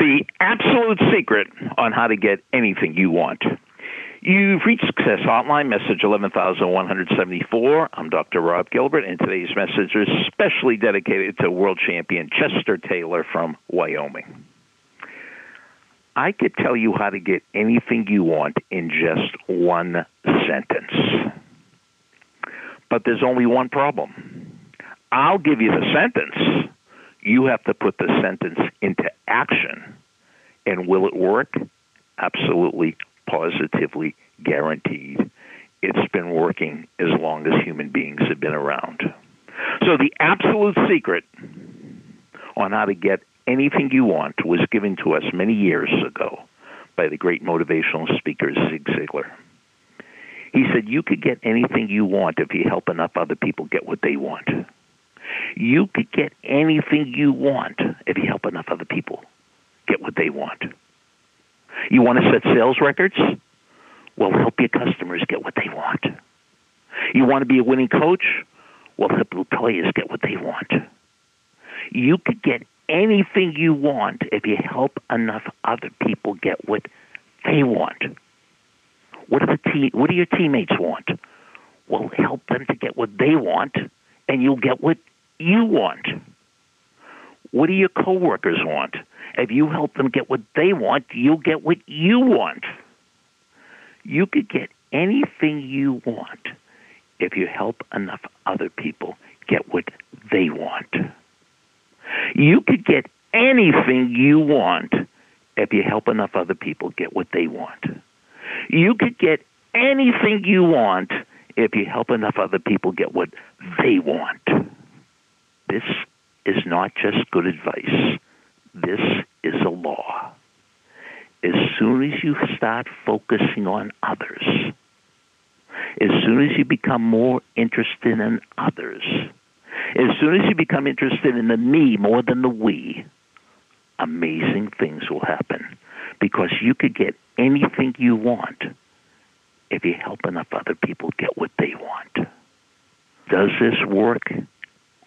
the absolute secret on how to get anything you want. You've reached Success Hotline, message 11174. I'm Dr. Rob Gilbert, and today's message is specially dedicated to world champion Chester Taylor from Wyoming. I could tell you how to get anything you want in just one sentence. But there's only one problem. I'll give you the sentence. You have to put the sentence into action. And will it work? Absolutely positively guaranteed. It's been working as long as human beings have been around. So, the absolute secret on how to get anything you want was given to us many years ago by the great motivational speaker Zig Ziglar. He said, You could get anything you want if you help enough other people get what they want. You could get anything you want if you help enough other people get what they want. You want to set sales records? Well, help your customers get what they want. You want to be a winning coach? Well, help your players get what they want. You could get anything you want if you help enough other people get what they want. What do the te- what do your teammates want? Well, help them to get what they want, and you'll get what you want. What do your coworkers want? If you help them get what they want, you'll get what you want. You could get anything you want if you help enough other people get what they want. You could get anything you want if you help enough other people get what they want. You could get anything you want if you help enough other people get what they want. Just good advice. This is a law. As soon as you start focusing on others, as soon as you become more interested in others, as soon as you become interested in the me more than the we, amazing things will happen because you could get anything you want if you help enough other people get what they want. Does this work?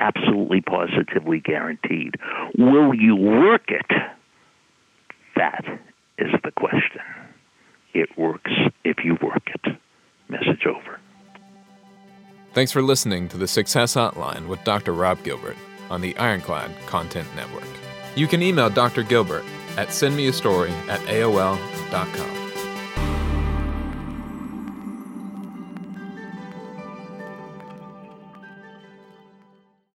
Absolutely positively guaranteed. Will you work it? That is the question. It works if you work it. Message over. Thanks for listening to the Success Hotline with Dr. Rob Gilbert on the Ironclad Content Network. You can email Dr. Gilbert at sendmeastory at AOL.com.